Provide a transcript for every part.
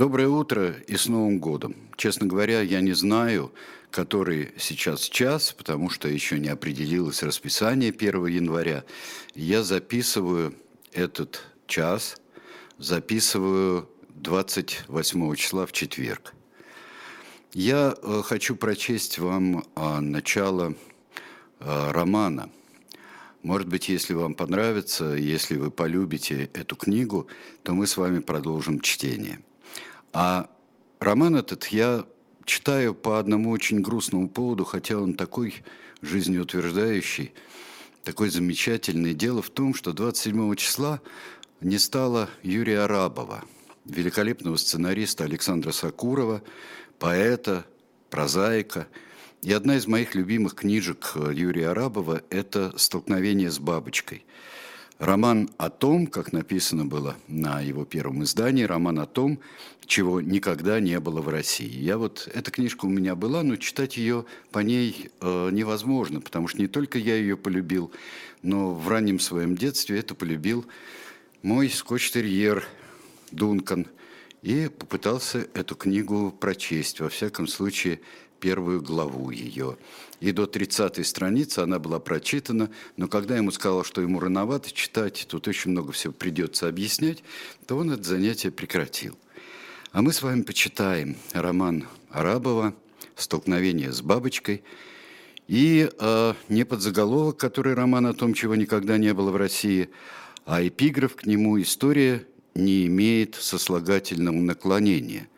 Доброе утро и с Новым годом. Честно говоря, я не знаю, который сейчас час, потому что еще не определилось расписание 1 января. Я записываю этот час, записываю 28 числа в четверг. Я э, хочу прочесть вам а, начало а, романа. Может быть, если вам понравится, если вы полюбите эту книгу, то мы с вами продолжим чтение. А роман этот я читаю по одному очень грустному поводу, хотя он такой жизнеутверждающий, такой замечательный. Дело в том, что 27 числа не стало Юрия Арабова, великолепного сценариста Александра Сакурова, поэта, прозаика. И одна из моих любимых книжек Юрия Арабова – это «Столкновение с бабочкой». Роман о том, как написано было на его первом издании, роман о том, чего никогда не было в России. Я вот, эта книжка у меня была, но читать ее по ней э, невозможно, потому что не только я ее полюбил, но в раннем своем детстве это полюбил мой скотч-терьер Дункан и попытался эту книгу прочесть, во всяком случае, первую главу ее. И до 30-й страницы она была прочитана, но когда ему сказал, что ему рановато читать, тут очень много всего придется объяснять, то он это занятие прекратил. А мы с вами почитаем роман Арабова «Столкновение с бабочкой», и э, не подзаголовок, который роман о том, чего никогда не было в России, а эпиграф к нему «История не имеет сослагательного наклонения».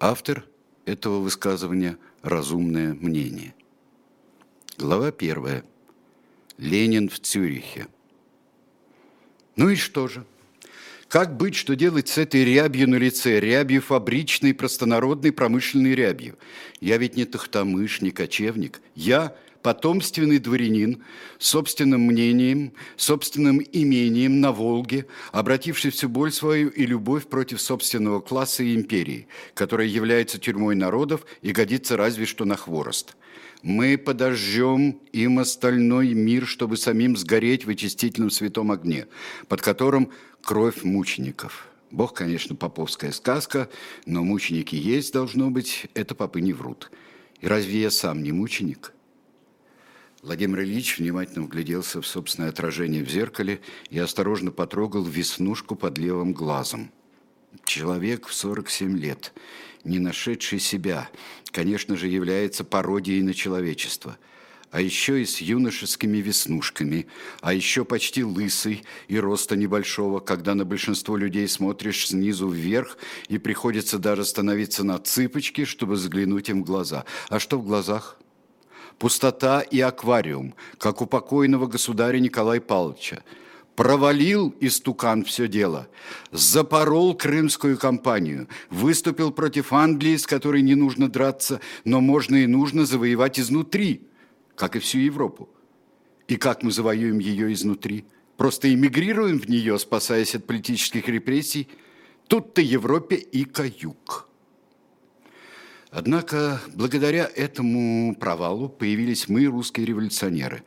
Автор этого высказывания – разумное мнение. Глава первая. Ленин в Цюрихе. Ну и что же? Как быть, что делать с этой рябью на лице, рябью фабричной, простонародной, промышленной рябью? Я ведь не тахтамыш, не кочевник. Я – потомственный дворянин, собственным мнением, собственным имением на Волге, обративший всю боль свою и любовь против собственного класса и империи, которая является тюрьмой народов и годится разве что на хворост. Мы подожжем им остальной мир, чтобы самим сгореть в очистительном святом огне, под которым кровь мучеников. Бог, конечно, поповская сказка, но мученики есть, должно быть, это попы не врут. И разве я сам не мученик?» Владимир Ильич внимательно вгляделся в собственное отражение в зеркале и осторожно потрогал веснушку под левым глазом. Человек в 47 лет, не нашедший себя, конечно же, является пародией на человечество – а еще и с юношескими веснушками, а еще почти лысый и роста небольшого, когда на большинство людей смотришь снизу вверх и приходится даже становиться на цыпочки, чтобы заглянуть им в глаза. А что в глазах? Пустота и аквариум, как у покойного государя Николая Павловича. Провалил истукан все дело, запорол крымскую кампанию, выступил против Англии, с которой не нужно драться, но можно и нужно завоевать изнутри, как и всю Европу. И как мы завоюем ее изнутри? Просто эмигрируем в нее, спасаясь от политических репрессий? Тут-то Европе и каюк. Однако, благодаря этому провалу появились мы, русские революционеры.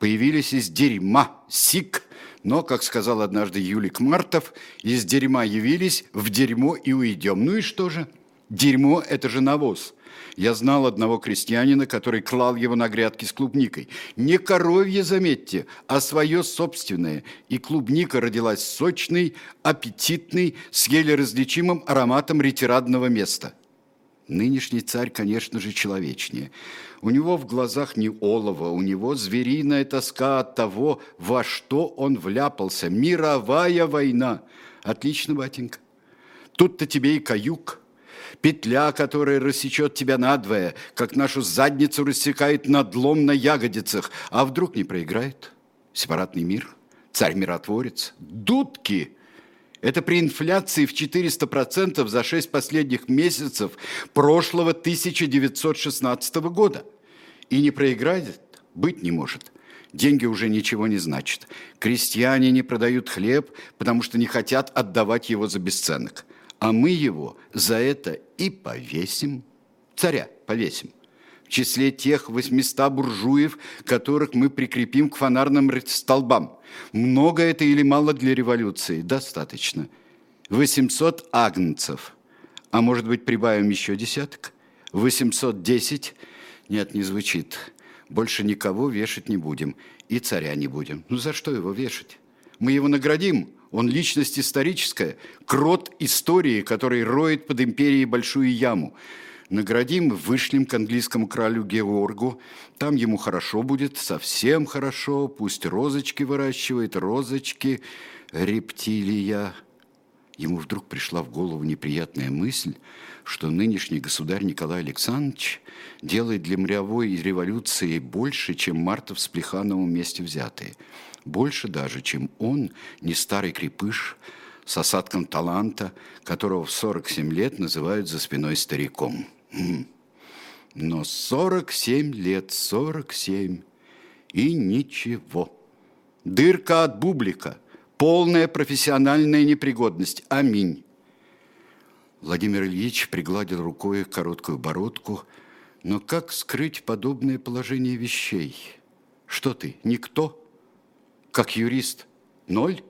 Появились из дерьма, сик, но, как сказал однажды Юлик Мартов, из дерьма явились, в дерьмо и уйдем. Ну и что же? Дерьмо – это же навоз. Я знал одного крестьянина, который клал его на грядки с клубникой. Не коровье, заметьте, а свое собственное. И клубника родилась сочной, аппетитной, с еле различимым ароматом ретирадного места – Нынешний царь, конечно же, человечнее. У него в глазах не олово, у него звериная тоска от того, во что он вляпался. Мировая война. Отлично, батенька. Тут-то тебе и каюк. Петля, которая рассечет тебя надвое, как нашу задницу рассекает надлом на ягодицах. А вдруг не проиграет? Сепаратный мир? Царь-миротворец? Дудки! Это при инфляции в 400% за 6 последних месяцев прошлого 1916 года. И не проиграет, быть не может. Деньги уже ничего не значат. Крестьяне не продают хлеб, потому что не хотят отдавать его за бесценок. А мы его за это и повесим. Царя повесим в числе тех 800 буржуев, которых мы прикрепим к фонарным столбам. Много это или мало для революции? Достаточно. 800 агнцев. А может быть, прибавим еще десяток? 810? Нет, не звучит. Больше никого вешать не будем. И царя не будем. Ну за что его вешать? Мы его наградим. Он личность историческая, крот истории, который роет под империей большую яму. Наградим, вышлем к английскому королю Георгу. Там ему хорошо будет, совсем хорошо. Пусть розочки выращивает, розочки, рептилия. Ему вдруг пришла в голову неприятная мысль, что нынешний государь Николай Александрович делает для мировой революции больше, чем Мартов с Плехановым вместе взятые. Больше даже, чем он, не старый крепыш, с осадком таланта, которого в 47 лет называют за спиной стариком. Но 47 лет, 47, и ничего. Дырка от бублика – полная профессиональная непригодность. Аминь. Владимир Ильич пригладил рукой короткую бородку. Но как скрыть подобное положение вещей? Что ты, никто? Как юрист – ноль?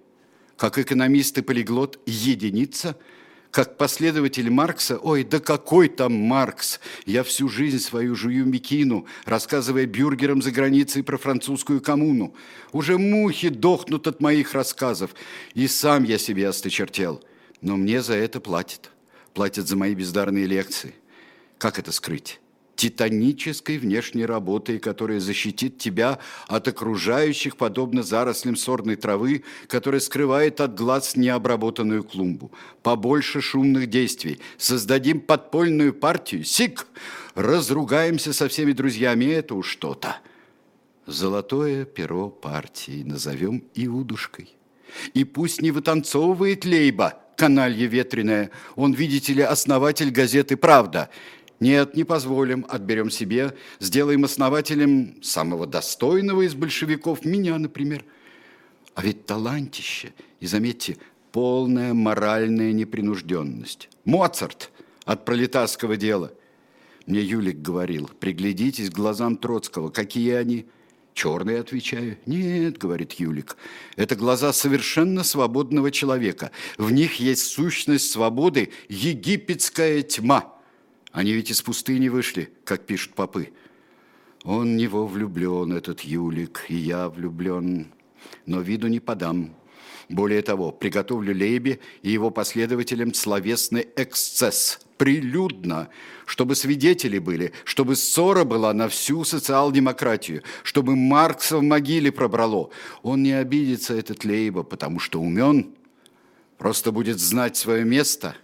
Как экономист и полиглот – единица – как последователь Маркса, ой, да какой там Маркс, я всю жизнь свою жую Микину, рассказывая бюргерам за границей про французскую коммуну. Уже мухи дохнут от моих рассказов, и сам я себе осточертел. Но мне за это платят, платят за мои бездарные лекции. Как это скрыть? Титанической внешней работой, которая защитит тебя от окружающих, подобно зарослям сорной травы, которая скрывает от глаз необработанную клумбу. Побольше шумных действий. Создадим подпольную партию. Сик! Разругаемся со всеми друзьями. Это уж что-то. Золотое перо партии назовем Иудушкой. И пусть не вытанцовывает Лейба, каналье ветреное. Он, видите ли, основатель газеты «Правда». Нет, не позволим, отберем себе, сделаем основателем самого достойного из большевиков, меня, например. А ведь талантище, и заметьте, полная моральная непринужденность. Моцарт от пролетарского дела. Мне Юлик говорил, приглядитесь к глазам Троцкого, какие они. Черные, отвечаю. Нет, говорит Юлик, это глаза совершенно свободного человека. В них есть сущность свободы, египетская тьма – они ведь из пустыни вышли, как пишут попы. Он в него влюблен, этот Юлик, и я влюблен, но виду не подам. Более того, приготовлю Лейбе и его последователям словесный эксцесс, прилюдно, чтобы свидетели были, чтобы ссора была на всю социал-демократию, чтобы Маркса в могиле пробрало. Он не обидится, этот Лейба, потому что умен, просто будет знать свое место –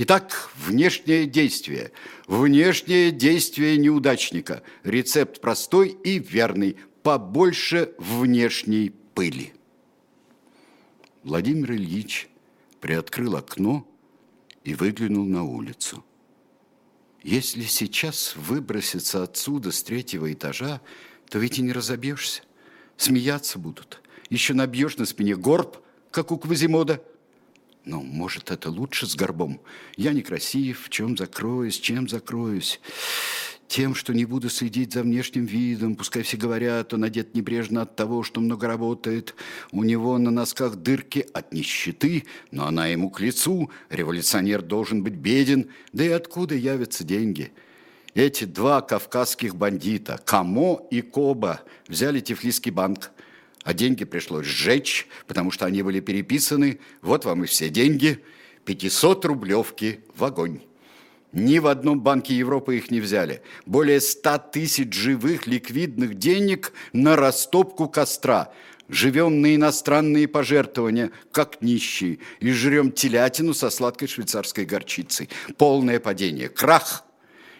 Итак, внешнее действие. Внешнее действие неудачника. Рецепт простой и верный. Побольше внешней пыли. Владимир Ильич приоткрыл окно и выглянул на улицу. Если сейчас выброситься отсюда с третьего этажа, то ведь и не разобьешься. Смеяться будут. Еще набьешь на спине горб, как у Квазимода – ну, может, это лучше с горбом. Я некрасив, в чем закроюсь, чем закроюсь? Тем, что не буду следить за внешним видом, пускай все говорят, он одет небрежно от того, что много работает. У него на носках дырки от нищеты, но она ему к лицу. Революционер должен быть беден, да и откуда явятся деньги? Эти два кавказских бандита, Камо и Коба, взяли Тифлисский банк – а деньги пришлось сжечь, потому что они были переписаны. Вот вам и все деньги. 500 рублевки в огонь. Ни в одном банке Европы их не взяли. Более 100 тысяч живых ликвидных денег на растопку костра. Живем на иностранные пожертвования, как нищие, и жрем телятину со сладкой швейцарской горчицей. Полное падение, крах.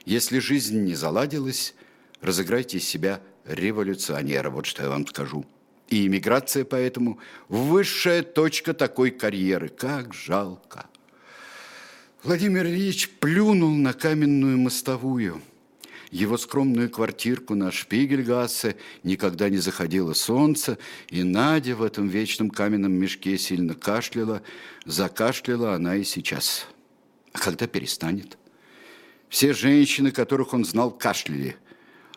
Если жизнь не заладилась, разыграйте из себя революционера, вот что я вам скажу. И иммиграция поэтому высшая точка такой карьеры. Как жалко. Владимир Ильич плюнул на каменную мостовую. Его скромную квартирку на Шпигельгассе никогда не заходило солнце, и Надя в этом вечном каменном мешке сильно кашляла. Закашляла она и сейчас. А когда перестанет? Все женщины, которых он знал, кашляли,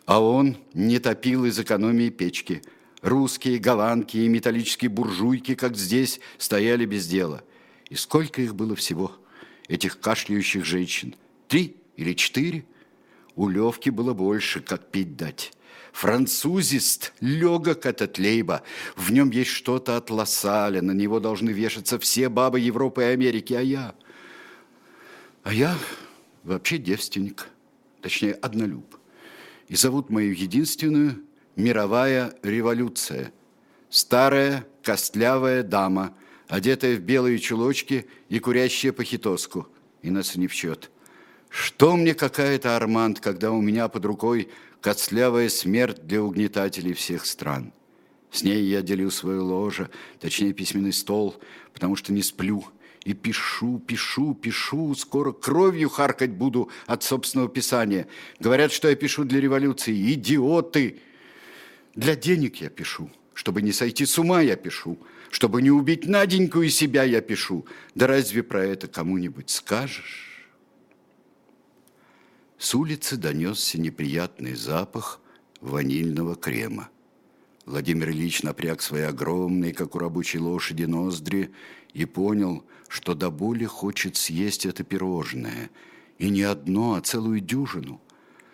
а он не топил из экономии печки – Русские, голландки и металлические буржуйки, как здесь, стояли без дела. И сколько их было всего. этих кашляющих женщин? Три или четыре? У Левки было больше, как пить дать. Французист, легок этот Лейба. В нем есть что-то от Лассаля, на него должны вешаться все бабы Европы и Америки, а я... А я вообще девственник, точнее, однолюб. И зовут мою единственную мировая революция. Старая костлявая дама, одетая в белые чулочки и курящая похитоску. И нас не в счет. Что мне какая-то Арманд, когда у меня под рукой костлявая смерть для угнетателей всех стран. С ней я делю свое ложе, точнее письменный стол, потому что не сплю. И пишу, пишу, пишу, скоро кровью харкать буду от собственного писания. Говорят, что я пишу для революции. Идиоты! Для денег я пишу. Чтобы не сойти с ума, я пишу. Чтобы не убить Наденьку и себя, я пишу. Да разве про это кому-нибудь скажешь? С улицы донесся неприятный запах ванильного крема. Владимир Ильич напряг свои огромные, как у рабочей лошади, ноздри и понял, что до боли хочет съесть это пирожное. И не одно, а целую дюжину.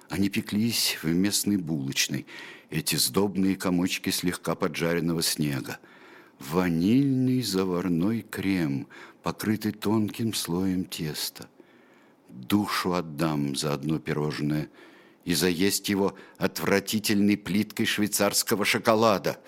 Они пеклись в местной булочной, эти сдобные комочки слегка поджаренного снега. Ванильный заварной крем, покрытый тонким слоем теста – душу отдам за одно пирожное и заесть его отвратительной плиткой швейцарского шоколада.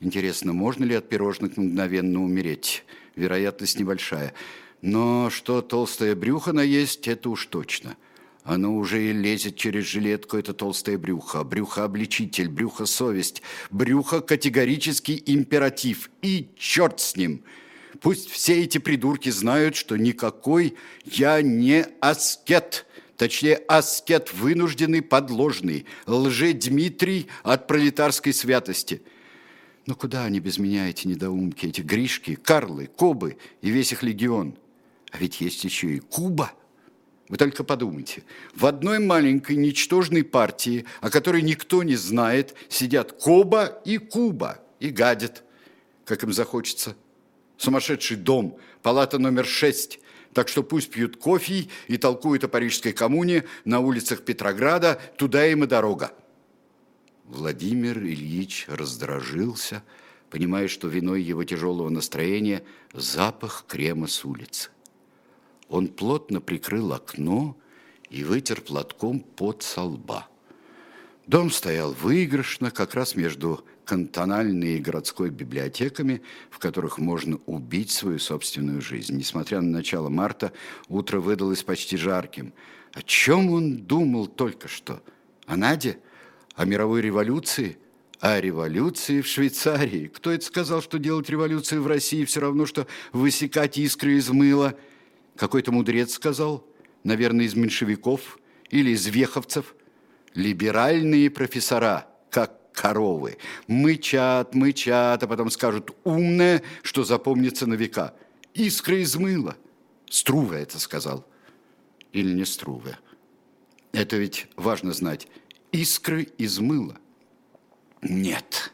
Интересно, можно ли от пирожных мгновенно умереть? Вероятность небольшая. Но что толстое брюхо наесть, это уж точно. Оно уже и лезет через жилетку, это толстое брюхо. Брюхо-обличитель, брюхо-совесть, брюхо-категорический императив. И черт с ним – Пусть все эти придурки знают, что никакой я не аскет, точнее аскет вынужденный, подложный, лже-Дмитрий от пролетарской святости. Но куда они без меня, эти недоумки, эти Гришки, Карлы, Кобы и весь их легион? А ведь есть еще и Куба. Вы только подумайте. В одной маленькой ничтожной партии, о которой никто не знает, сидят Коба и Куба и гадят, как им захочется сумасшедший дом, палата номер шесть. Так что пусть пьют кофе и толкуют о парижской коммуне на улицах Петрограда, туда им и дорога. Владимир Ильич раздражился, понимая, что виной его тяжелого настроения запах крема с улицы. Он плотно прикрыл окно и вытер платком под со лба. Дом стоял выигрышно, как раз между кантональной и городской библиотеками, в которых можно убить свою собственную жизнь. Несмотря на начало марта, утро выдалось почти жарким. О чем он думал только что? О Наде? О мировой революции? О революции в Швейцарии? Кто это сказал, что делать революцию в России все равно, что высекать искры из мыла? Какой-то мудрец сказал? Наверное, из меньшевиков или из веховцев? Либеральные профессора, как коровы. Мычат, мычат, а потом скажут умное, что запомнится на века. Искра из мыла. Струве это сказал. Или не Струве. Это ведь важно знать. Искры из мыла. Нет.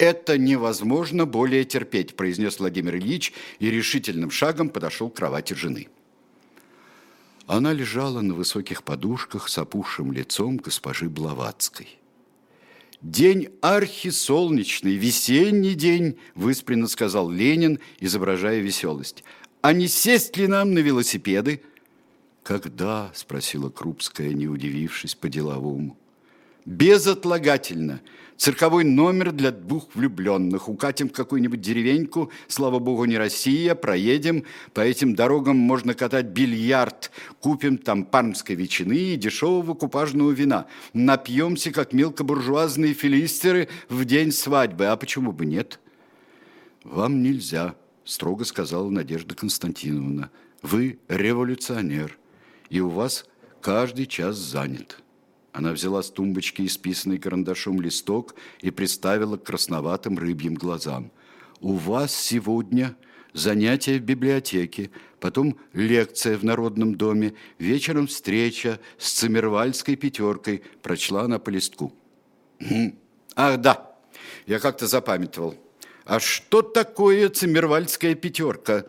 Это невозможно более терпеть, произнес Владимир Ильич и решительным шагом подошел к кровати жены. Она лежала на высоких подушках с опухшим лицом госпожи Блаватской. «День архисолнечный, весенний день», – выспренно сказал Ленин, изображая веселость. «А не сесть ли нам на велосипеды?» «Когда?» – спросила Крупская, не удивившись по-деловому. «Безотлагательно. Цирковой номер для двух влюбленных. Укатим в какую-нибудь деревеньку, слава богу, не Россия, проедем. По этим дорогам можно катать бильярд. Купим там пармской ветчины и дешевого купажного вина. Напьемся, как мелкобуржуазные филистеры в день свадьбы. А почему бы нет? Вам нельзя, строго сказала Надежда Константиновна. Вы революционер, и у вас каждый час занят. Она взяла с тумбочки исписанный карандашом листок и приставила к красноватым рыбьим глазам. «У вас сегодня занятия в библиотеке, потом лекция в Народном доме, вечером встреча с Цимервальской пятеркой», прочла она по листку. «Ах, да, я как-то запамятовал. А что такое Цимервальская пятерка?»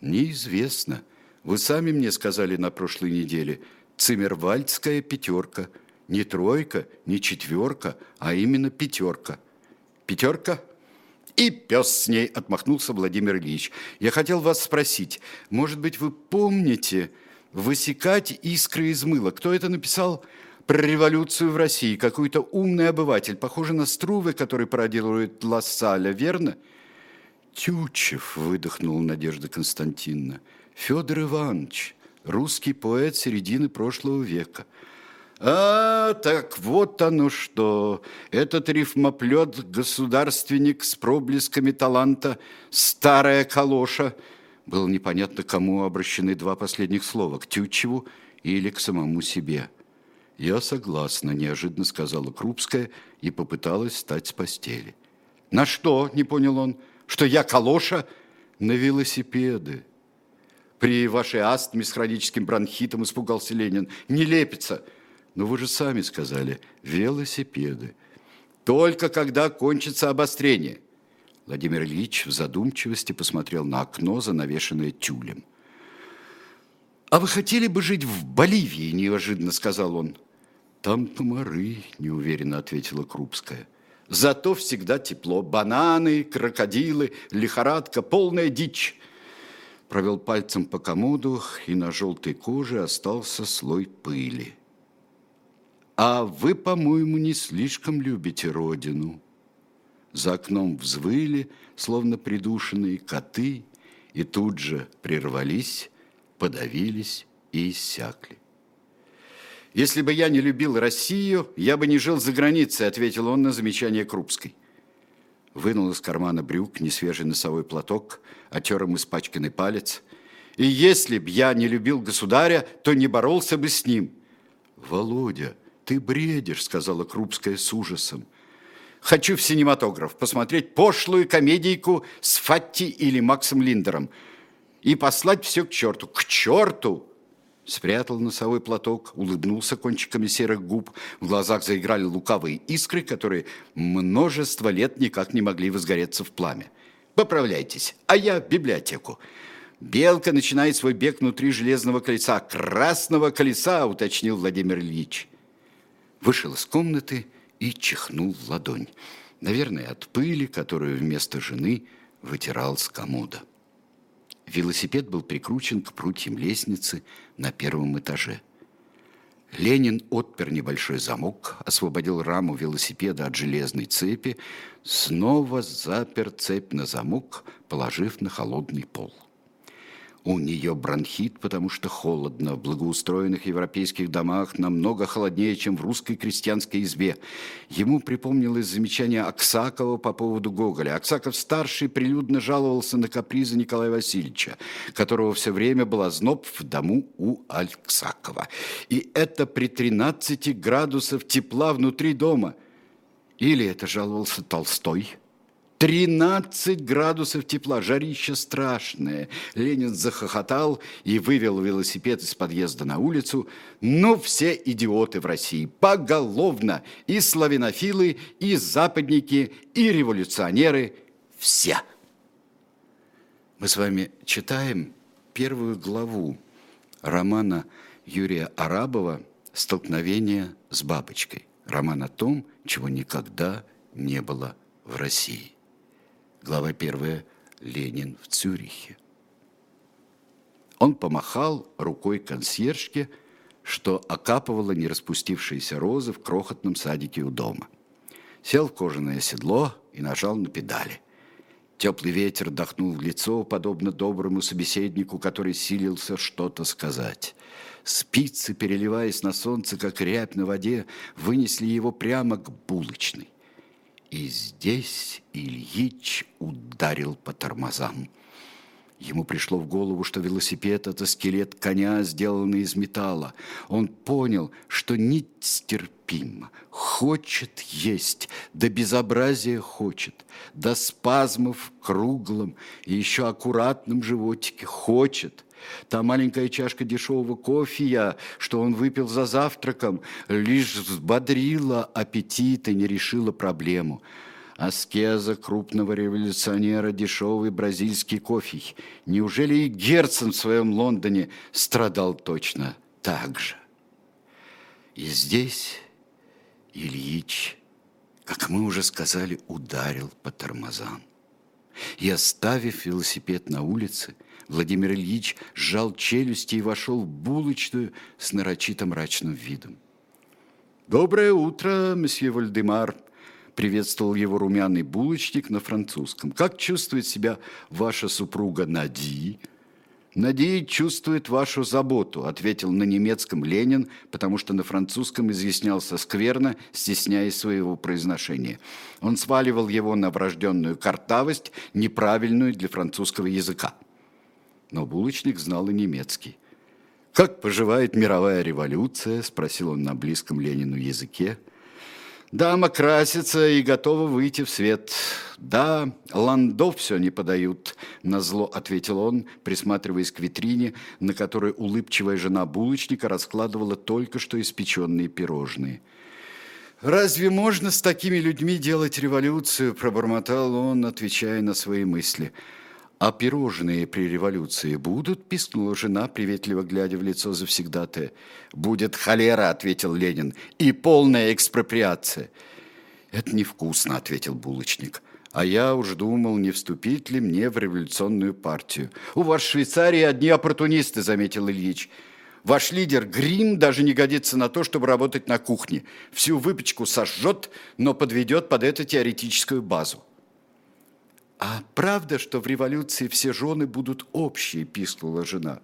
«Неизвестно. Вы сами мне сказали на прошлой неделе, циммервальдская пятерка. Не тройка, не четверка, а именно пятерка. Пятерка? И пес с ней, отмахнулся Владимир Ильич. Я хотел вас спросить, может быть, вы помните «Высекать искры из мыла»? Кто это написал? Про революцию в России. Какой-то умный обыватель, похожий на Струве, который пародирует Лассаля, верно? Тютчев, выдохнула Надежда Константиновна. Федор Иванович, русский поэт середины прошлого века – а, так вот оно что. Этот рифмоплет, государственник с проблесками таланта, старая калоша. Было непонятно, кому обращены два последних слова, к Тютчеву или к самому себе. «Я согласна», – неожиданно сказала Крупская и попыталась встать с постели. «На что?» – не понял он. «Что я калоша?» «На велосипеды». При вашей астме с хроническим бронхитом испугался Ленин. «Не лепится!» Но вы же сами сказали, велосипеды. Только когда кончится обострение. Владимир Ильич в задумчивости посмотрел на окно, занавешенное тюлем. «А вы хотели бы жить в Боливии?» – неожиданно сказал он. «Там комары», – неуверенно ответила Крупская. «Зато всегда тепло. Бананы, крокодилы, лихорадка, полная дичь». Провел пальцем по комоду, и на желтой коже остался слой пыли. А вы, по-моему, не слишком любите родину. За окном взвыли, словно придушенные коты, и тут же прервались, подавились и иссякли. «Если бы я не любил Россию, я бы не жил за границей», ответил он на замечание Крупской. Вынул из кармана брюк несвежий носовой платок, отер им испачканный палец. «И если б я не любил государя, то не боролся бы с ним». «Володя», «Ты бредишь», — сказала Крупская с ужасом. «Хочу в синематограф посмотреть пошлую комедийку с Фатти или Максом Линдером и послать все к черту. К черту!» Спрятал носовой платок, улыбнулся кончиками серых губ. В глазах заиграли лукавые искры, которые множество лет никак не могли возгореться в пламя. «Поправляйтесь, а я в библиотеку». Белка начинает свой бег внутри железного колеса. «Красного колеса», уточнил Владимир Ильич вышел из комнаты и чихнул в ладонь. Наверное, от пыли, которую вместо жены вытирал с комода. Велосипед был прикручен к прутьям лестницы на первом этаже. Ленин отпер небольшой замок, освободил раму велосипеда от железной цепи, снова запер цепь на замок, положив на холодный пол. У нее бронхит, потому что холодно. В благоустроенных европейских домах намного холоднее, чем в русской крестьянской избе. Ему припомнилось замечание Аксакова по поводу Гоголя. Аксаков-старший прилюдно жаловался на капризы Николая Васильевича, которого все время был озноб в дому у Аксакова. И это при 13 градусов тепла внутри дома. Или это жаловался Толстой – 13 градусов тепла, жарище страшное. Ленин захохотал и вывел велосипед из подъезда на улицу. Ну, все идиоты в России, поголовно. И славянофилы, и западники, и революционеры. Все. Мы с вами читаем первую главу романа Юрия Арабова «Столкновение с бабочкой». Роман о том, чего никогда не было в России. Глава первая. Ленин в Цюрихе. Он помахал рукой консьержке, что окапывала не распустившиеся розы в крохотном садике у дома. Сел в кожаное седло и нажал на педали. Теплый ветер дохнул в лицо, подобно доброму собеседнику, который силился что-то сказать. Спицы, переливаясь на солнце, как рябь на воде, вынесли его прямо к булочной. И здесь Ильич ударил по тормозам. Ему пришло в голову, что велосипед – это скелет коня, сделанный из металла. Он понял, что нестерпимо, хочет есть, до безобразия хочет, до спазмов в круглом и еще аккуратном животике хочет. Та маленькая чашка дешевого кофея, что он выпил за завтраком, лишь взбодрила аппетит и не решила проблему. Аскеза крупного революционера, дешевый бразильский кофе. Неужели и Герцен в своем Лондоне страдал точно так же? И здесь Ильич, как мы уже сказали, ударил по тормозам. И оставив велосипед на улице, Владимир Ильич сжал челюсти и вошел в булочную с нарочито мрачным видом. «Доброе утро, месье Вальдемар!» Приветствовал его румяный булочник на французском. «Как чувствует себя ваша супруга Нади?» «Нади чувствует вашу заботу», – ответил на немецком Ленин, потому что на французском изъяснялся скверно, стесняясь своего произношения. Он сваливал его на врожденную картавость, неправильную для французского языка. Но булочник знал и немецкий. «Как поживает мировая революция?» – спросил он на близком Ленину языке. Дама красится и готова выйти в свет. Да, ландов все не подают, назло ответил он, присматриваясь к витрине, на которой улыбчивая жена булочника раскладывала только что испеченные пирожные. «Разве можно с такими людьми делать революцию?» – пробормотал он, отвечая на свои мысли – «А пирожные при революции будут?» – пискнула жена, приветливо глядя в лицо завсегдатая. «Будет холера», – ответил Ленин, – «и полная экспроприация». «Это невкусно», – ответил булочник. «А я уж думал, не вступить ли мне в революционную партию». «У вас в Швейцарии одни оппортунисты», – заметил Ильич. Ваш лидер Грим даже не годится на то, чтобы работать на кухне. Всю выпечку сожжет, но подведет под это теоретическую базу. «А правда, что в революции все жены будут общие?» – пискнула жена.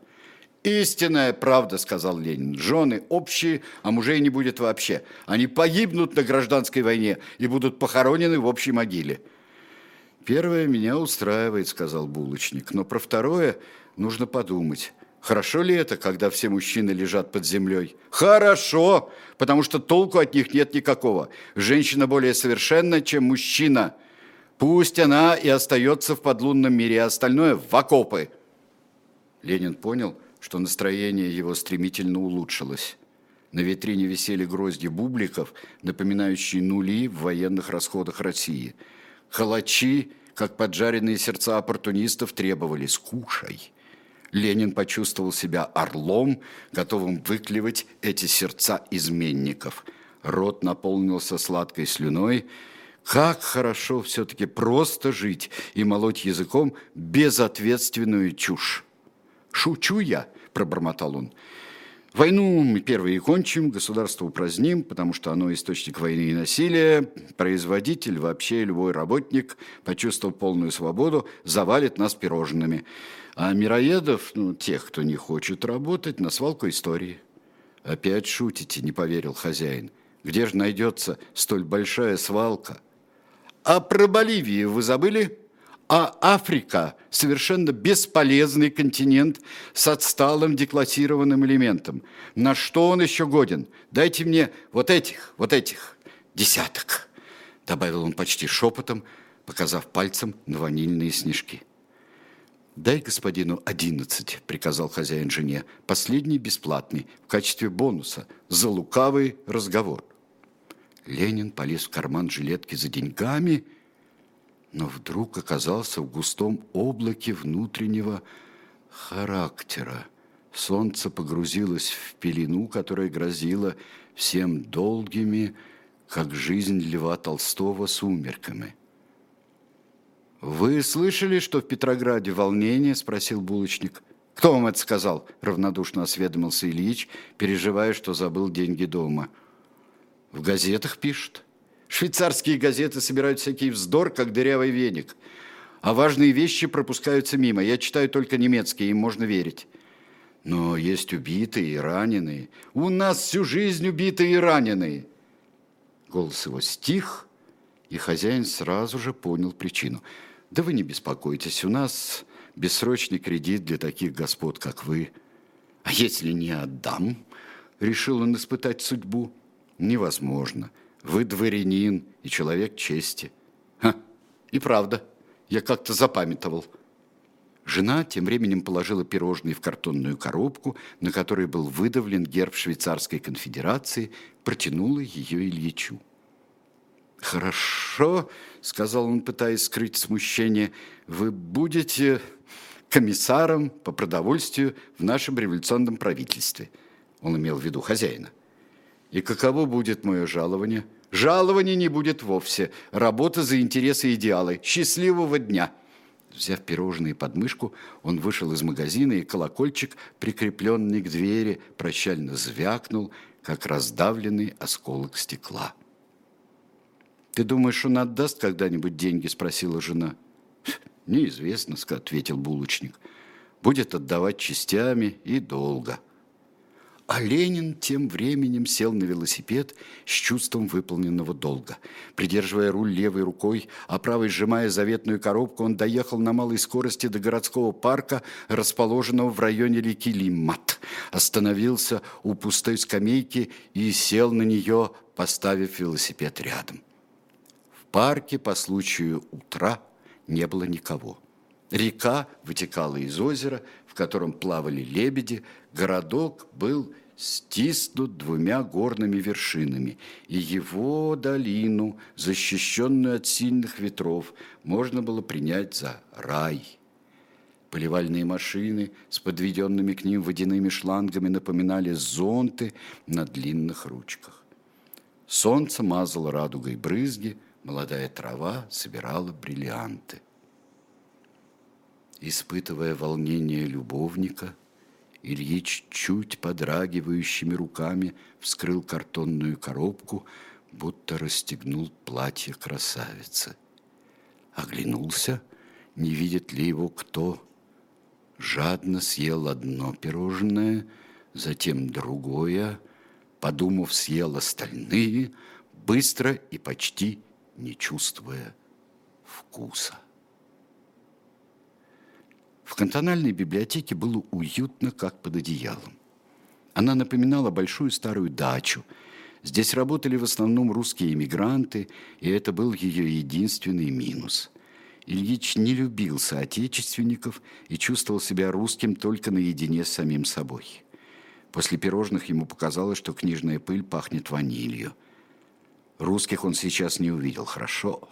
«Истинная правда», – сказал Ленин. «Жены общие, а мужей не будет вообще. Они погибнут на гражданской войне и будут похоронены в общей могиле». «Первое меня устраивает», – сказал булочник. «Но про второе нужно подумать». Хорошо ли это, когда все мужчины лежат под землей? Хорошо, потому что толку от них нет никакого. Женщина более совершенна, чем мужчина – Пусть она и остается в подлунном мире, а остальное в окопы. Ленин понял, что настроение его стремительно улучшилось. На витрине висели грозди бубликов, напоминающие нули в военных расходах России. Халачи, как поджаренные сердца оппортунистов, требовали «скушай». Ленин почувствовал себя орлом, готовым выклевать эти сердца изменников. Рот наполнился сладкой слюной – как хорошо все-таки просто жить и молоть языком безответственную чушь. «Шучу я», – пробормотал он. «Войну мы первые кончим, государство упраздним, потому что оно источник войны и насилия. Производитель, вообще любой работник, почувствовав полную свободу, завалит нас пирожными. А мироедов, ну, тех, кто не хочет работать, на свалку истории». «Опять шутите», – не поверил хозяин. «Где же найдется столь большая свалка?» А про Боливию вы забыли? А Африка – совершенно бесполезный континент с отсталым деклассированным элементом. На что он еще годен? Дайте мне вот этих, вот этих десяток, добавил он почти шепотом, показав пальцем на ванильные снежки. «Дай господину одиннадцать», – приказал хозяин жене, – «последний бесплатный, в качестве бонуса, за лукавый разговор». Ленин полез в карман жилетки за деньгами, но вдруг оказался в густом облаке внутреннего характера. Солнце погрузилось в пелену, которая грозила всем долгими, как жизнь Льва Толстого, сумерками. «Вы слышали, что в Петрограде волнение?» – спросил булочник. «Кто вам это сказал?» – равнодушно осведомился Ильич, переживая, что забыл деньги дома – в газетах пишут. Швейцарские газеты собирают всякий вздор, как дырявый веник. А важные вещи пропускаются мимо. Я читаю только немецкие, им можно верить. Но есть убитые и раненые. У нас всю жизнь убитые и раненые. Голос его стих, и хозяин сразу же понял причину. Да вы не беспокойтесь, у нас бессрочный кредит для таких господ, как вы. А если не отдам, решил он испытать судьбу невозможно. Вы дворянин и человек чести. Ха, и правда, я как-то запамятовал. Жена тем временем положила пирожные в картонную коробку, на которой был выдавлен герб Швейцарской конфедерации, протянула ее Ильичу. Хорошо, сказал он, пытаясь скрыть смущение, вы будете комиссаром по продовольствию в нашем революционном правительстве. Он имел в виду хозяина. И каково будет мое жалование? Жалования не будет вовсе. Работа за интересы и идеалы. Счастливого дня! Взяв пирожные под мышку, он вышел из магазина, и колокольчик, прикрепленный к двери, прощально звякнул, как раздавленный осколок стекла. «Ты думаешь, он отдаст когда-нибудь деньги?» – спросила жена. «Неизвестно», – ответил булочник. «Будет отдавать частями и долго». А Ленин тем временем сел на велосипед с чувством выполненного долга. Придерживая руль левой рукой, а правой сжимая заветную коробку, он доехал на малой скорости до городского парка, расположенного в районе реки Лиммат. Остановился у пустой скамейки и сел на нее, поставив велосипед рядом. В парке по случаю утра не было никого. Река вытекала из озера, в котором плавали лебеди, городок был стиснут двумя горными вершинами, и его долину, защищенную от сильных ветров, можно было принять за рай. Поливальные машины с подведенными к ним водяными шлангами напоминали зонты на длинных ручках. Солнце мазало радугой брызги, молодая трава собирала бриллианты. Испытывая волнение любовника, Ильич чуть подрагивающими руками вскрыл картонную коробку, будто расстегнул платье красавицы. Оглянулся, не видит ли его кто. Жадно съел одно пирожное, затем другое, подумав, съел остальные, быстро и почти не чувствуя вкуса. В кантональной библиотеке было уютно, как под одеялом. Она напоминала большую старую дачу. Здесь работали в основном русские эмигранты, и это был ее единственный минус. Ильич не любил соотечественников и чувствовал себя русским только наедине с самим собой. После пирожных ему показалось, что книжная пыль пахнет ванилью. Русских он сейчас не увидел. Хорошо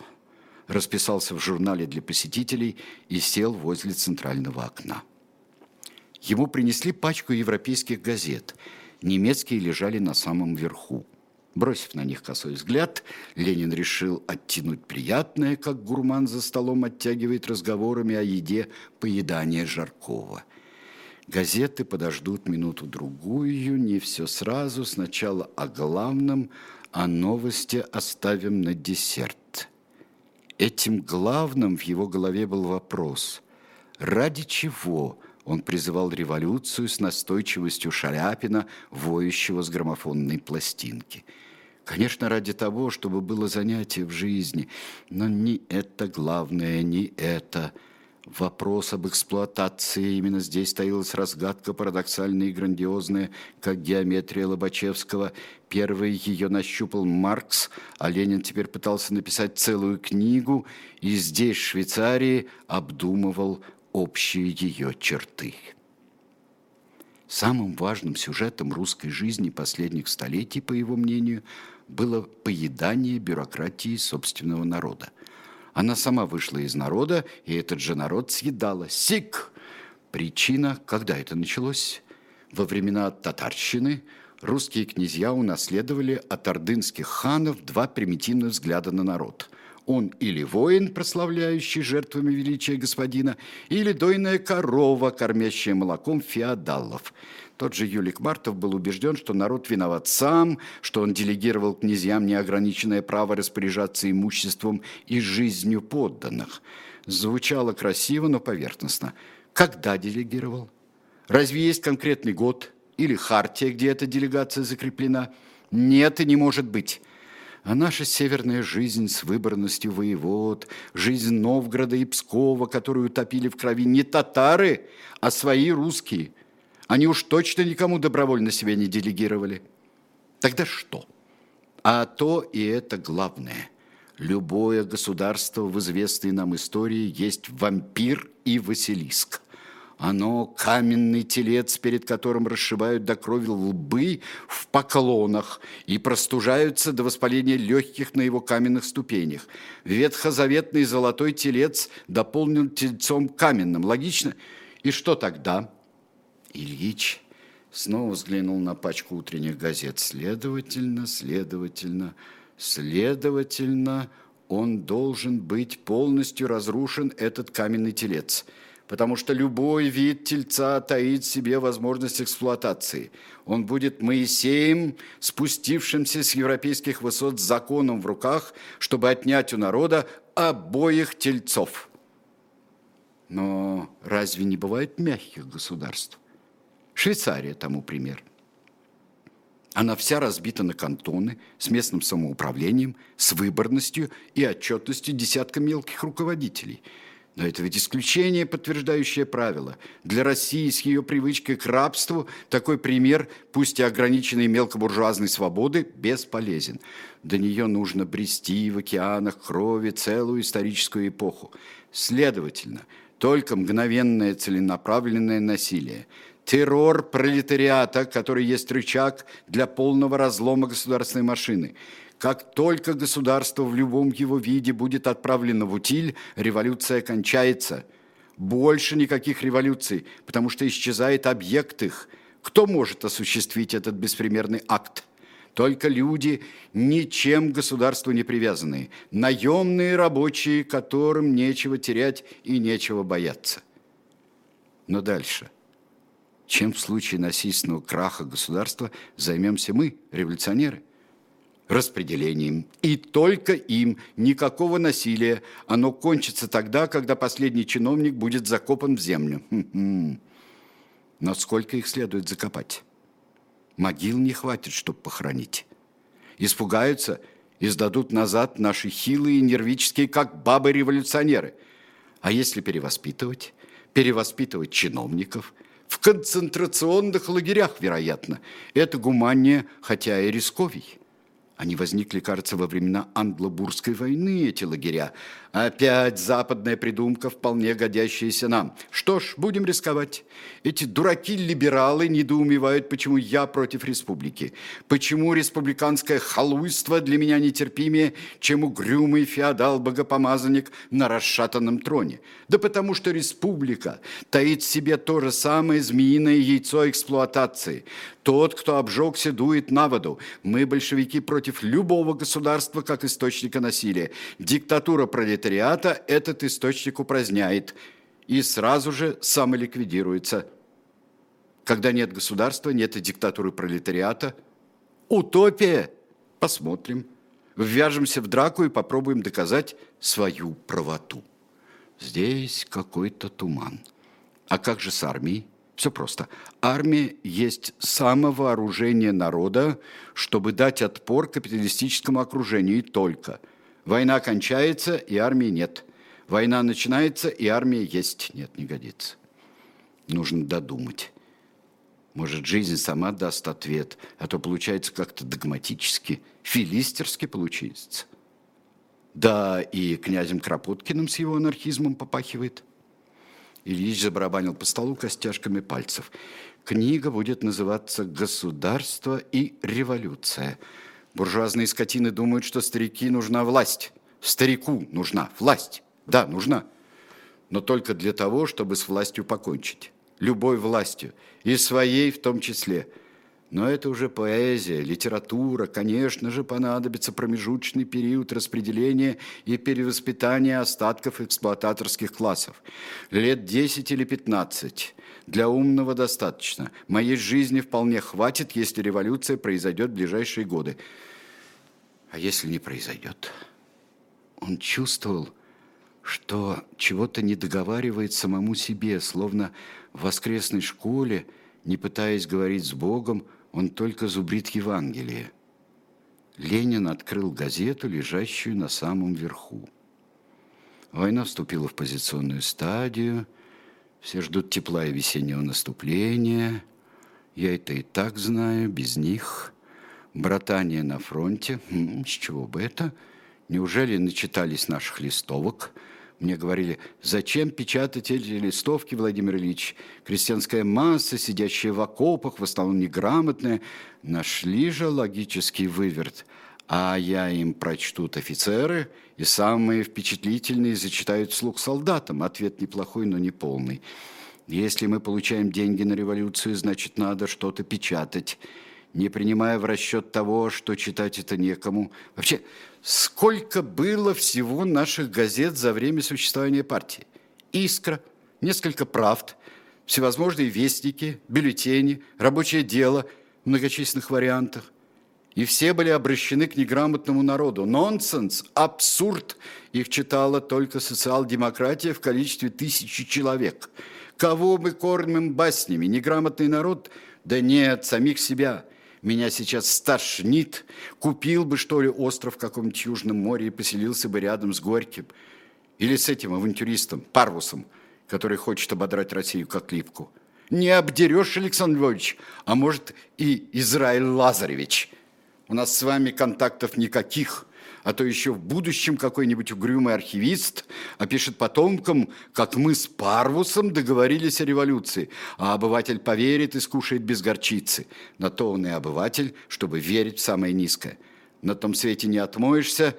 расписался в журнале для посетителей и сел возле центрального окна. Ему принесли пачку европейских газет. Немецкие лежали на самом верху. Бросив на них косой взгляд, Ленин решил оттянуть приятное, как гурман за столом оттягивает разговорами о еде поедания Жаркова. Газеты подождут минуту-другую, не все сразу, сначала о главном, а новости оставим на десерт. Этим главным в его голове был вопрос, ради чего он призывал революцию с настойчивостью Шаляпина, воющего с граммофонной пластинки. Конечно, ради того, чтобы было занятие в жизни, но не это главное, не это – Вопрос об эксплуатации именно здесь стоялась разгадка парадоксальная и грандиозная, как геометрия Лобачевского. Первый ее нащупал Маркс, а Ленин теперь пытался написать целую книгу, и здесь, в Швейцарии, обдумывал общие ее черты. Самым важным сюжетом русской жизни последних столетий, по его мнению, было поедание бюрократии собственного народа. Она сама вышла из народа, и этот же народ съедала. Сик! Причина, когда это началось? Во времена татарщины русские князья унаследовали от ордынских ханов два примитивных взгляда на народ. Он или воин, прославляющий жертвами величия господина, или дойная корова, кормящая молоком феодалов – тот же Юлик Мартов был убежден, что народ виноват сам, что он делегировал князьям неограниченное право распоряжаться имуществом и жизнью подданных. Звучало красиво, но поверхностно. Когда делегировал? Разве есть конкретный год или хартия, где эта делегация закреплена? Нет и не может быть. А наша северная жизнь с выборностью воевод, жизнь Новгорода и Пскова, которую утопили в крови не татары, а свои русские – они уж точно никому добровольно себя не делегировали. Тогда что? А то и это главное. Любое государство в известной нам истории есть вампир и Василиск. Оно каменный телец, перед которым расшибают до крови лбы в поклонах и простужаются до воспаления легких на его каменных ступенях. Ветхозаветный золотой телец дополнен тельцом каменным. Логично? И что тогда? Ильич снова взглянул на пачку утренних газет. Следовательно, следовательно, следовательно, он должен быть полностью разрушен, этот каменный телец – потому что любой вид тельца таит в себе возможность эксплуатации. Он будет Моисеем, спустившимся с европейских высот с законом в руках, чтобы отнять у народа обоих тельцов. Но разве не бывает мягких государств? Швейцария тому пример. Она вся разбита на кантоны с местным самоуправлением, с выборностью и отчетностью десятка мелких руководителей – но это ведь исключение, подтверждающее правило. Для России с ее привычкой к рабству такой пример, пусть и ограниченный мелкобуржуазной свободы, бесполезен. До нее нужно брести в океанах крови целую историческую эпоху. Следовательно, только мгновенное целенаправленное насилие, террор пролетариата, который есть рычаг для полного разлома государственной машины – как только государство в любом его виде будет отправлено в утиль, революция кончается. Больше никаких революций, потому что исчезает объект их. Кто может осуществить этот беспримерный акт? Только люди, ничем к государству не привязанные, наемные рабочие, которым нечего терять и нечего бояться. Но дальше. Чем в случае насильственного краха государства займемся мы, революционеры? распределением. И только им, никакого насилия. Оно кончится тогда, когда последний чиновник будет закопан в землю. Но сколько их следует закопать? Могил не хватит, чтобы похоронить. Испугаются и сдадут назад наши хилые, нервические, как бабы-революционеры. А если перевоспитывать? Перевоспитывать чиновников – в концентрационных лагерях, вероятно. Это гуманнее, хотя и рисковей. Они возникли, кажется, во времена Англобурской войны, эти лагеря. Опять западная придумка, вполне годящаяся нам. Что ж, будем рисковать. Эти дураки-либералы недоумевают, почему я против республики. Почему республиканское халуйство для меня нетерпимее, чем угрюмый феодал-богопомазанник на расшатанном троне. Да потому что республика таит в себе то же самое змеиное яйцо эксплуатации. Тот, кто обжегся, дует на воду. Мы, большевики, против любого государства как источника насилия. Диктатура пролетариата этот источник упраздняет и сразу же самоликвидируется. Когда нет государства, нет и диктатуры пролетариата. Утопия! Посмотрим. Ввяжемся в драку и попробуем доказать свою правоту. Здесь какой-то туман. А как же с армией? Все просто. Армия есть самовооружение народа, чтобы дать отпор капиталистическому окружению и только. Война кончается, и армии нет. Война начинается, и армия есть. Нет, не годится. Нужно додумать. Может, жизнь сама даст ответ, а то получается как-то догматически, филистерски получится. Да, и князем Кропоткиным с его анархизмом попахивает. Ильич забарабанил по столу костяшками пальцев. Книга будет называться «Государство и революция». Буржуазные скотины думают, что старики нужна власть. Старику нужна власть. Да, нужна. Но только для того, чтобы с властью покончить. Любой властью. И своей в том числе – но это уже поэзия, литература. Конечно же, понадобится промежуточный период распределения и перевоспитания остатков эксплуататорских классов. Лет 10 или 15. Для умного достаточно. Моей жизни вполне хватит, если революция произойдет в ближайшие годы. А если не произойдет? Он чувствовал, что чего-то не договаривает самому себе, словно в воскресной школе, не пытаясь говорить с Богом, он только зубрит Евангелие. Ленин открыл газету, лежащую на самом верху. Война вступила в позиционную стадию, все ждут тепла и весеннего наступления. Я это и так знаю, без них. Братание на фронте, хм, с чего бы это? Неужели начитались наших листовок? Мне говорили, зачем печатать эти листовки, Владимир Ильич? Крестьянская масса, сидящая в окопах, в основном неграмотная, нашли же логический выверт. А я им прочтут офицеры, и самые впечатлительные зачитают слух солдатам. Ответ неплохой, но не полный. Если мы получаем деньги на революцию, значит, надо что-то печатать не принимая в расчет того, что читать это некому. Вообще, сколько было всего наших газет за время существования партии? «Искра», несколько правд, всевозможные вестники, бюллетени, рабочее дело в многочисленных вариантах. И все были обращены к неграмотному народу. Нонсенс, абсурд. Их читала только социал-демократия в количестве тысячи человек. Кого мы кормим баснями? Неграмотный народ? Да нет, самих себя – меня сейчас стошнит, купил бы, что ли, остров в каком-нибудь Южном море и поселился бы рядом с Горьким. Или с этим авантюристом, Парвусом, который хочет ободрать Россию как липку. Не обдерешь, Александр Львович, а может и Израиль Лазаревич. У нас с вами контактов никаких а то еще в будущем какой-нибудь угрюмый архивист опишет потомкам, как мы с Парвусом договорились о революции, а обыватель поверит и скушает без горчицы. На то он и обыватель, чтобы верить в самое низкое. На том свете не отмоешься,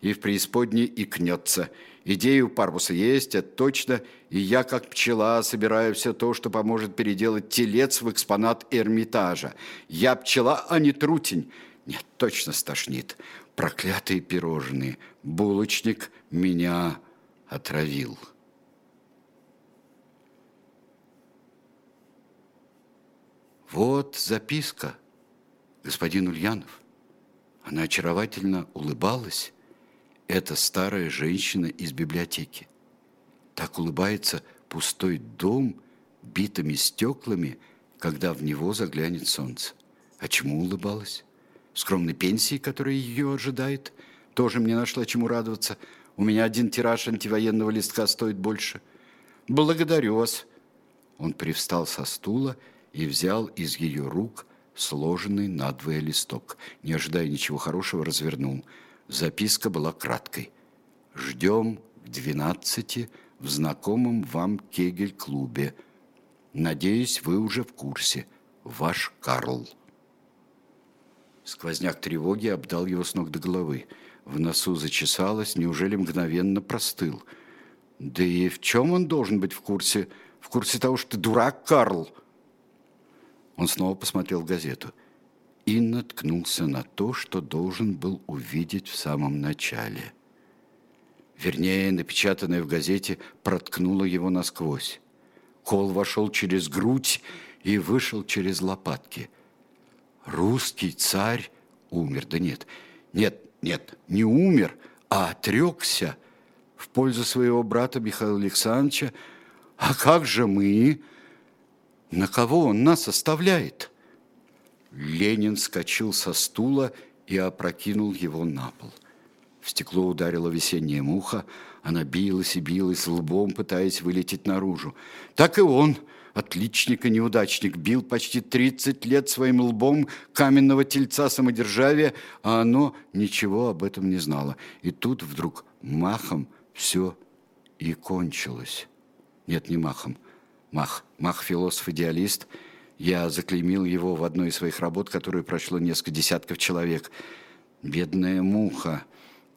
и в преисподней икнется. Идея у Парвуса есть, это точно, и я, как пчела, собираю все то, что поможет переделать телец в экспонат Эрмитажа. Я пчела, а не трутень. Нет, точно стошнит проклятые пирожные, булочник меня отравил. Вот записка, господин Ульянов. Она очаровательно улыбалась. Это старая женщина из библиотеки. Так улыбается пустой дом битыми стеклами, когда в него заглянет солнце. А чему улыбалась? Скромной пенсии, которая ее ожидает. Тоже мне нашла чему радоваться. У меня один тираж антивоенного листка стоит больше. Благодарю вас. Он привстал со стула и взял из ее рук сложенный надвое листок. Не ожидая ничего хорошего, развернул. Записка была краткой. «Ждем к двенадцати в знакомом вам кегель-клубе. Надеюсь, вы уже в курсе. Ваш Карл». Сквозняк тревоги обдал его с ног до головы. В носу зачесалось, неужели мгновенно простыл. Да и в чем он должен быть в курсе? В курсе того, что ты дурак, Карл? Он снова посмотрел в газету и наткнулся на то, что должен был увидеть в самом начале. Вернее, напечатанное в газете проткнуло его насквозь. Кол вошел через грудь и вышел через лопатки – русский царь умер. Да нет, нет, нет, не умер, а отрекся в пользу своего брата Михаила Александровича. А как же мы? На кого он нас оставляет? Ленин скочил со стула и опрокинул его на пол. В стекло ударила весенняя муха, она билась и билась лбом, пытаясь вылететь наружу. Так и он – отличник и неудачник, бил почти 30 лет своим лбом каменного тельца самодержавия, а оно ничего об этом не знало. И тут вдруг махом все и кончилось. Нет, не махом. Мах. Мах – философ-идеалист. Я заклеймил его в одной из своих работ, которую прошло несколько десятков человек. Бедная муха.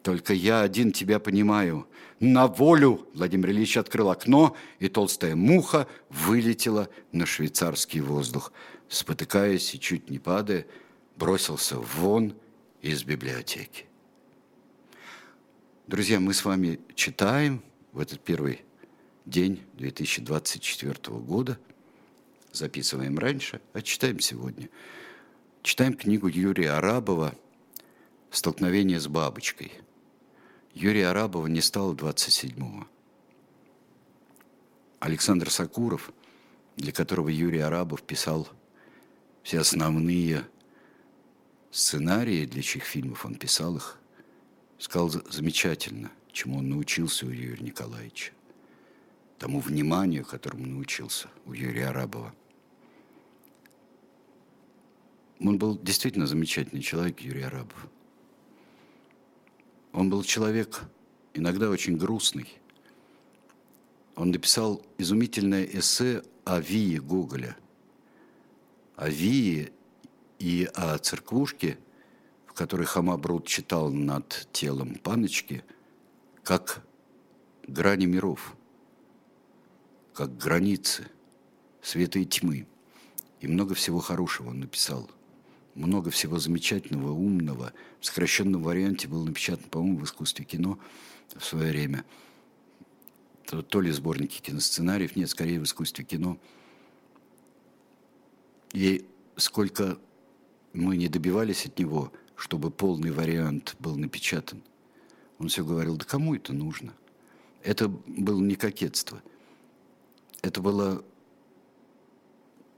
Только я один тебя понимаю. На волю! Владимир Ильич открыл окно, и толстая муха вылетела на швейцарский воздух. Спотыкаясь и чуть не падая, бросился вон из библиотеки. Друзья, мы с вами читаем в этот первый день 2024 года, записываем раньше, а читаем сегодня. Читаем книгу Юрия Арабова «Столкновение с бабочкой». Юрия Арабова не стало 27-го. Александр Сакуров, для которого Юрий Арабов писал все основные сценарии для чьих фильмов он писал их, сказал замечательно, чему он научился у Юрия Николаевича, тому вниманию, которому научился у Юрия Арабова. Он был действительно замечательный человек, Юрий Арабов. Он был человек иногда очень грустный, Он написал изумительное эссе о Вии Гоголя. О Вии и о церквушке, в которой Хамабрут читал над телом паночки, как грани миров, как границы света и тьмы. И много всего хорошего он написал. Много всего замечательного, умного. В сокращенном варианте был напечатан, по-моему, в искусстве кино в свое время. То, то ли сборники киносценариев, нет, скорее в искусстве кино. И сколько мы не добивались от него, чтобы полный вариант был напечатан. Он все говорил, да кому это нужно? Это было не кокетство. Это было,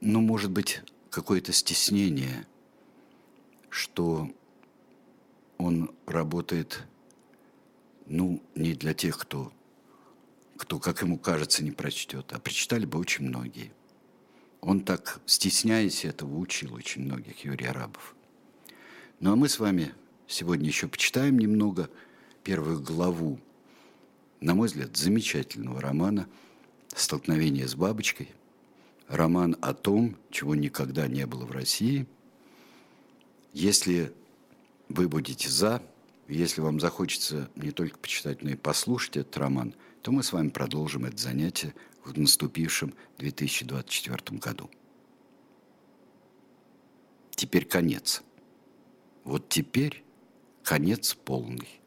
ну, может быть, какое-то стеснение, что он работает, ну, не для тех, кто, кто, как ему кажется, не прочтет, а прочитали бы очень многие. Он так, стесняясь этого, учил очень многих Юрий Арабов. Ну а мы с вами сегодня еще почитаем немного первую главу, на мой взгляд, замечательного романа «Столкновение с бабочкой». Роман о том, чего никогда не было в России. Если вы будете за, если вам захочется не только почитать, но и послушать этот роман, то мы с вами продолжим это занятие в наступившем 2024 году. Теперь конец. Вот теперь конец полный.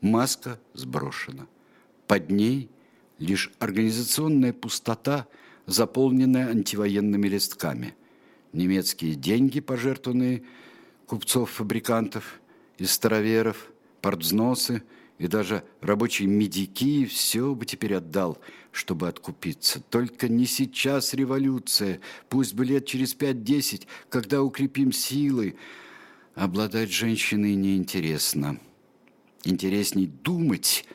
Маска сброшена. Под ней лишь организационная пустота, заполненная антивоенными листками. Немецкие деньги, пожертвованные купцов-фабрикантов и староверов, портвзносы – и даже рабочие медики все бы теперь отдал, чтобы откупиться. Только не сейчас революция, пусть бы лет через пять-десять, когда укрепим силы. Обладать женщиной неинтересно. Интересней думать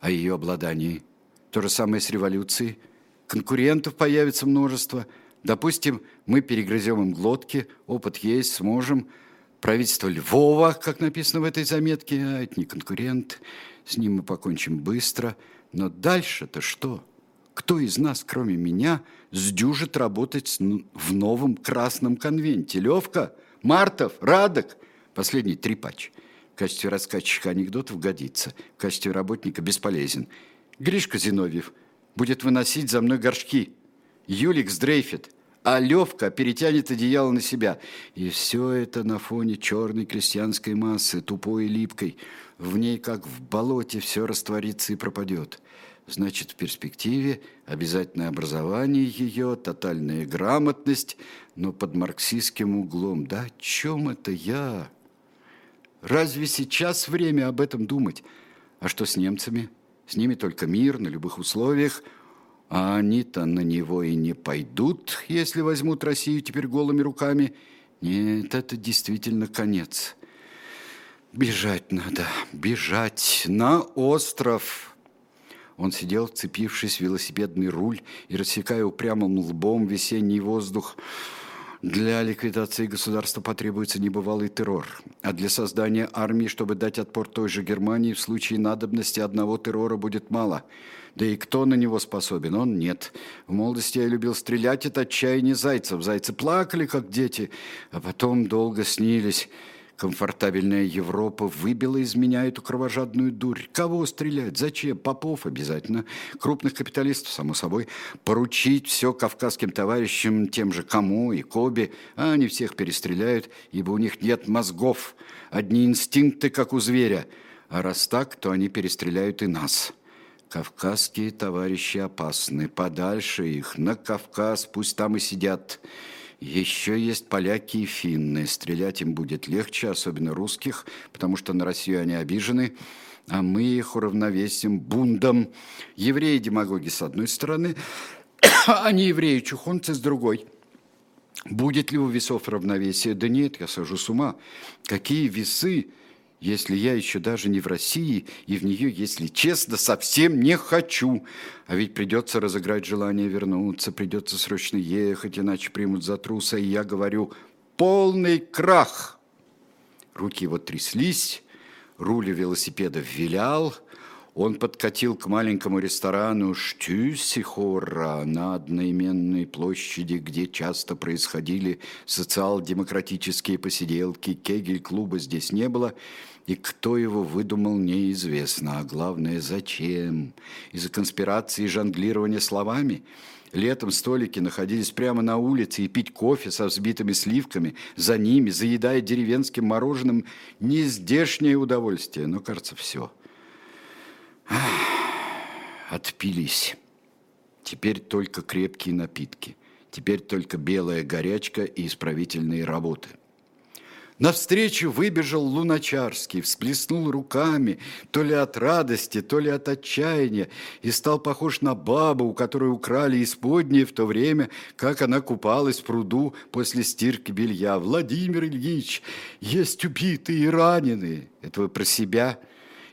о ее обладании. То же самое с революцией. Конкурентов появится множество. Допустим, мы перегрызем им глотки, опыт есть, сможем – правительство Львова, как написано в этой заметке, а это не конкурент, с ним мы покончим быстро. Но дальше-то что? Кто из нас, кроме меня, сдюжит работать в новом красном конвенте? Левка? Мартов? Радок? Последний трипач. В качестве рассказчика анекдотов годится, в качестве работника бесполезен. Гришка Зиновьев будет выносить за мной горшки. Юлик сдрейфит – а Левка перетянет одеяло на себя. И все это на фоне черной крестьянской массы, тупой и липкой. В ней, как в болоте, все растворится и пропадет. Значит, в перспективе обязательное образование ее, тотальная грамотность, но под марксистским углом. Да о чем это я? Разве сейчас время об этом думать? А что с немцами? С ними только мир на любых условиях – а они-то на него и не пойдут, если возьмут Россию теперь голыми руками. Нет, это действительно конец. Бежать надо, бежать на остров. Он сидел, вцепившись в велосипедный руль и рассекая упрямым лбом весенний воздух. Для ликвидации государства потребуется небывалый террор, а для создания армии, чтобы дать отпор той же Германии, в случае надобности одного террора будет мало – да и кто на него способен? Он нет. В молодости я любил стрелять от отчаяния зайцев. Зайцы плакали, как дети, а потом долго снились. Комфортабельная Европа выбила из меня эту кровожадную дурь. Кого стрелять? Зачем? Попов обязательно. Крупных капиталистов, само собой. Поручить все кавказским товарищам, тем же Кому и Коби. А они всех перестреляют, ибо у них нет мозгов. Одни инстинкты, как у зверя. А раз так, то они перестреляют и нас. Кавказские товарищи опасны, подальше их, на Кавказ, пусть там и сидят. Еще есть поляки и финны, стрелять им будет легче, особенно русских, потому что на Россию они обижены, а мы их уравновесим бундом. Евреи-демагоги с одной стороны, а не евреи-чухонцы с другой. Будет ли у весов равновесие? Да нет, я сажу с ума. Какие весы? Если я еще даже не в России, и в нее, если честно, совсем не хочу. А ведь придется разыграть желание вернуться, придется срочно ехать, иначе примут за труса, и я говорю «полный крах». Руки его тряслись, руль велосипеда вилял, Он подкатил к маленькому ресторану Штюсихора на одноименной площади, где часто происходили социал-демократические посиделки. Кегель-клуба здесь не было, и кто его выдумал, неизвестно. А главное, зачем? Из-за конспирации и жонглирования словами – Летом столики находились прямо на улице, и пить кофе со взбитыми сливками, за ними, заедая деревенским мороженым, нездешнее удовольствие. Но, кажется, все. Отпились. Теперь только крепкие напитки. Теперь только белая горячка и исправительные работы. Навстречу выбежал Луначарский, всплеснул руками, то ли от радости, то ли от отчаяния, и стал похож на бабу, у которой украли исподнее в то время, как она купалась в пруду после стирки белья. «Владимир Ильич, есть убитые и раненые». Это вы про себя?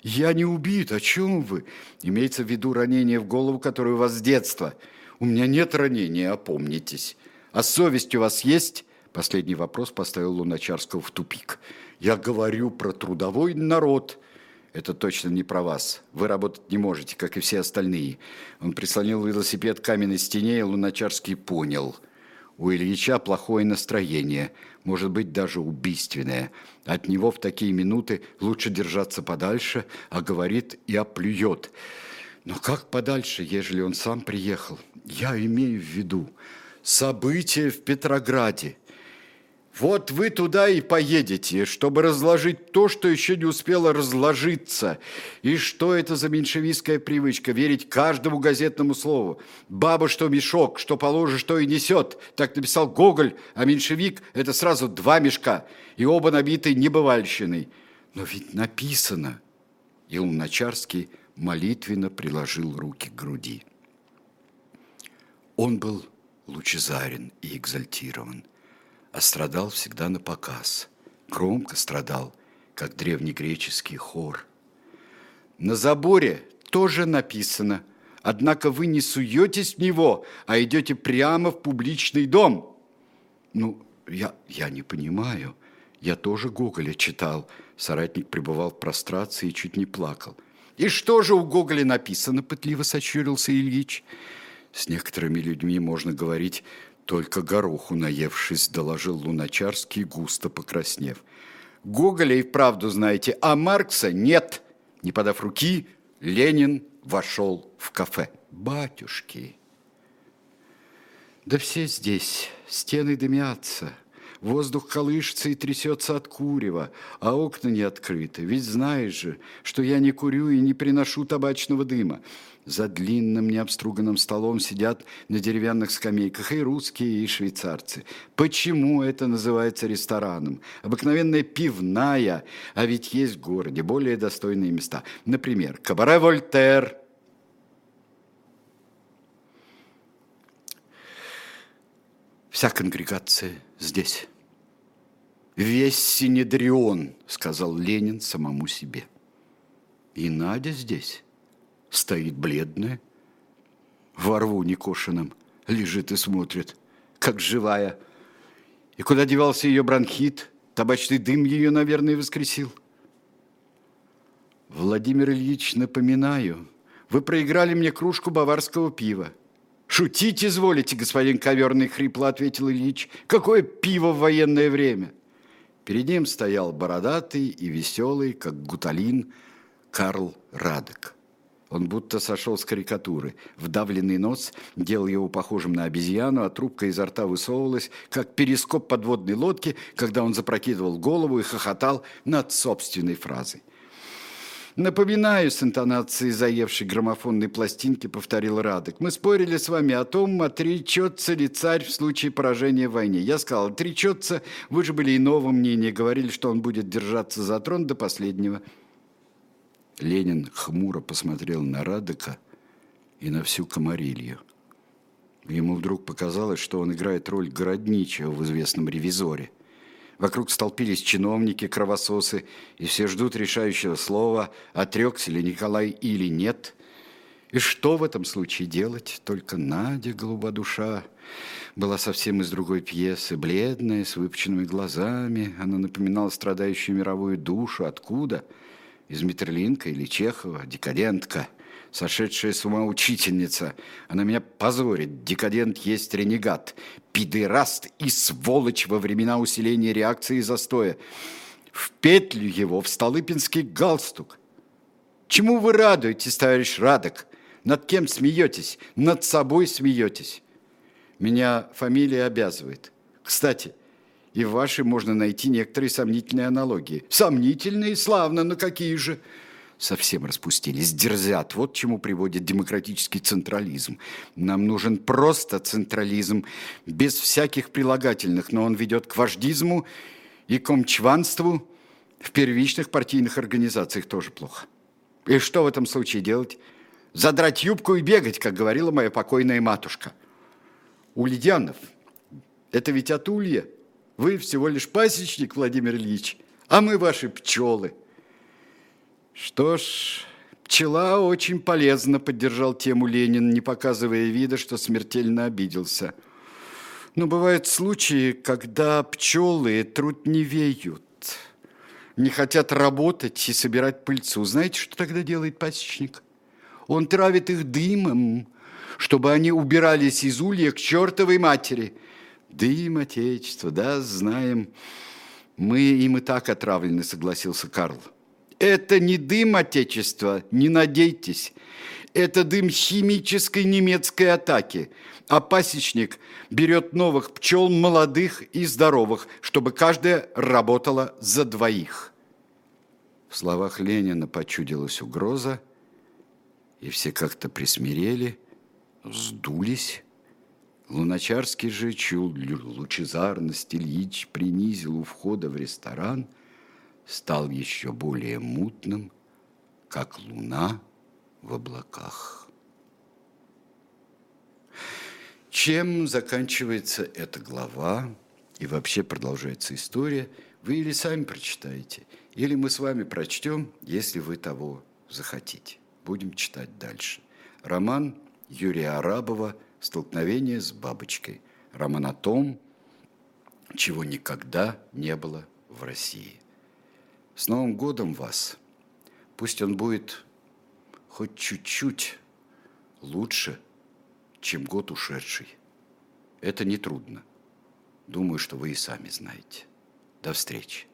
«Я не убит, о чем вы?» Имеется в виду ранение в голову, которое у вас с детства. «У меня нет ранения, опомнитесь. А совесть у вас есть?» Последний вопрос поставил Луначарского в тупик. «Я говорю про трудовой народ». «Это точно не про вас. Вы работать не можете, как и все остальные». Он прислонил велосипед к каменной стене, и Луначарский понял. У Ильича плохое настроение, может быть, даже убийственное. От него в такие минуты лучше держаться подальше, а говорит и оплюет. Но как подальше, ежели он сам приехал? Я имею в виду события в Петрограде – вот вы туда и поедете, чтобы разложить то, что еще не успело разложиться. И что это за меньшевистская привычка? Верить каждому газетному слову. Баба, что мешок, что положишь, что и несет. Так написал Гоголь, а меньшевик – это сразу два мешка, и оба набиты небывальщиной. Но ведь написано. И Луначарский молитвенно приложил руки к груди. Он был лучезарен и экзальтирован – а страдал всегда на показ. Громко страдал, как древнегреческий хор. На заборе тоже написано, однако вы не суетесь в него, а идете прямо в публичный дом. Ну, я, я не понимаю. Я тоже Гоголя читал. Соратник пребывал в прострации и чуть не плакал. «И что же у Гоголя написано?» – пытливо сочурился Ильич. С некоторыми людьми можно говорить только гороху наевшись, доложил Луначарский, густо покраснев. Гоголя и вправду знаете, а Маркса нет. Не подав руки, Ленин вошел в кафе. Батюшки! Да все здесь, стены дымятся, Воздух колышется и трясется от курева, а окна не открыты. Ведь знаешь же, что я не курю и не приношу табачного дыма. За длинным необструганным столом сидят на деревянных скамейках и русские, и швейцарцы. Почему это называется рестораном? Обыкновенная пивная, а ведь есть в городе более достойные места. Например, Кабаре Вольтер. Вся конгрегация здесь. Весь Синедрион, сказал Ленин самому себе. И Надя здесь стоит бледная, во рву некошенном, лежит и смотрит, как живая. И куда девался ее бронхит? Табачный дым ее, наверное, воскресил. Владимир Ильич, напоминаю, вы проиграли мне кружку баварского пива. «Шутить изволите, господин коверный хрипло», — ответил Ильич. «Какое пиво в военное время?» Перед ним стоял бородатый и веселый, как гуталин, Карл Радек. Он будто сошел с карикатуры. Вдавленный нос делал его похожим на обезьяну, а трубка изо рта высовывалась, как перископ подводной лодки, когда он запрокидывал голову и хохотал над собственной фразой. Напоминаю с интонацией заевшей граммофонной пластинки, повторил Радок. Мы спорили с вами о том, отречется ли царь в случае поражения в войне. Я сказал, отречется. Вы же были иного мнения, говорили, что он будет держаться за трон до последнего. Ленин хмуро посмотрел на Радока и на всю комарилью. Ему вдруг показалось, что он играет роль городничего в известном ревизоре. Вокруг столпились чиновники, кровососы, и все ждут решающего слова, отрекся ли Николай или нет. И что в этом случае делать? Только Надя, голуба душа, была совсем из другой пьесы, бледная, с выпученными глазами. Она напоминала страдающую мировую душу. Откуда? из Митерлинка или Чехова, декадентка, сошедшая с ума учительница. Она меня позорит. Декадент есть ренегат, пидераст и сволочь во времена усиления реакции и застоя. В петлю его в Столыпинский галстук. Чему вы радуетесь, товарищ Радок? Над кем смеетесь? Над собой смеетесь. Меня фамилия обязывает. Кстати, и в вашей можно найти некоторые сомнительные аналогии. Сомнительные, славно, но какие же? Совсем распустились, дерзят. Вот чему приводит демократический централизм. Нам нужен просто централизм, без всяких прилагательных, но он ведет к вождизму и комчванству в первичных партийных организациях тоже плохо. И что в этом случае делать? Задрать юбку и бегать, как говорила моя покойная матушка. Ульянов, это ведь от улья. Вы всего лишь пасечник, Владимир Ильич, а мы ваши пчелы. Что ж, пчела очень полезна, поддержал тему Ленин, не показывая вида, что смертельно обиделся. Но бывают случаи, когда пчелы трудневеют, не хотят работать и собирать пыльцу. Знаете, что тогда делает пасечник? Он травит их дымом, чтобы они убирались из улья к чертовой матери – Дым Отечества, да, знаем. Мы им и так отравлены, согласился Карл. Это не дым Отечества, не надейтесь. Это дым химической немецкой атаки. А пасечник берет новых пчел, молодых и здоровых, чтобы каждая работала за двоих. В словах Ленина почудилась угроза, и все как-то присмирели, сдулись. Луначарский же чул лучезарность Ильич принизил у входа в ресторан, стал еще более мутным, как луна в облаках. Чем заканчивается эта глава и вообще продолжается история, вы или сами прочитаете, или мы с вами прочтем, если вы того захотите. Будем читать дальше. Роман Юрия Арабова – Столкновение с бабочкой. Роман о том, чего никогда не было в России. С Новым годом вас! Пусть он будет хоть чуть-чуть лучше, чем год ушедший. Это нетрудно. Думаю, что вы и сами знаете. До встречи.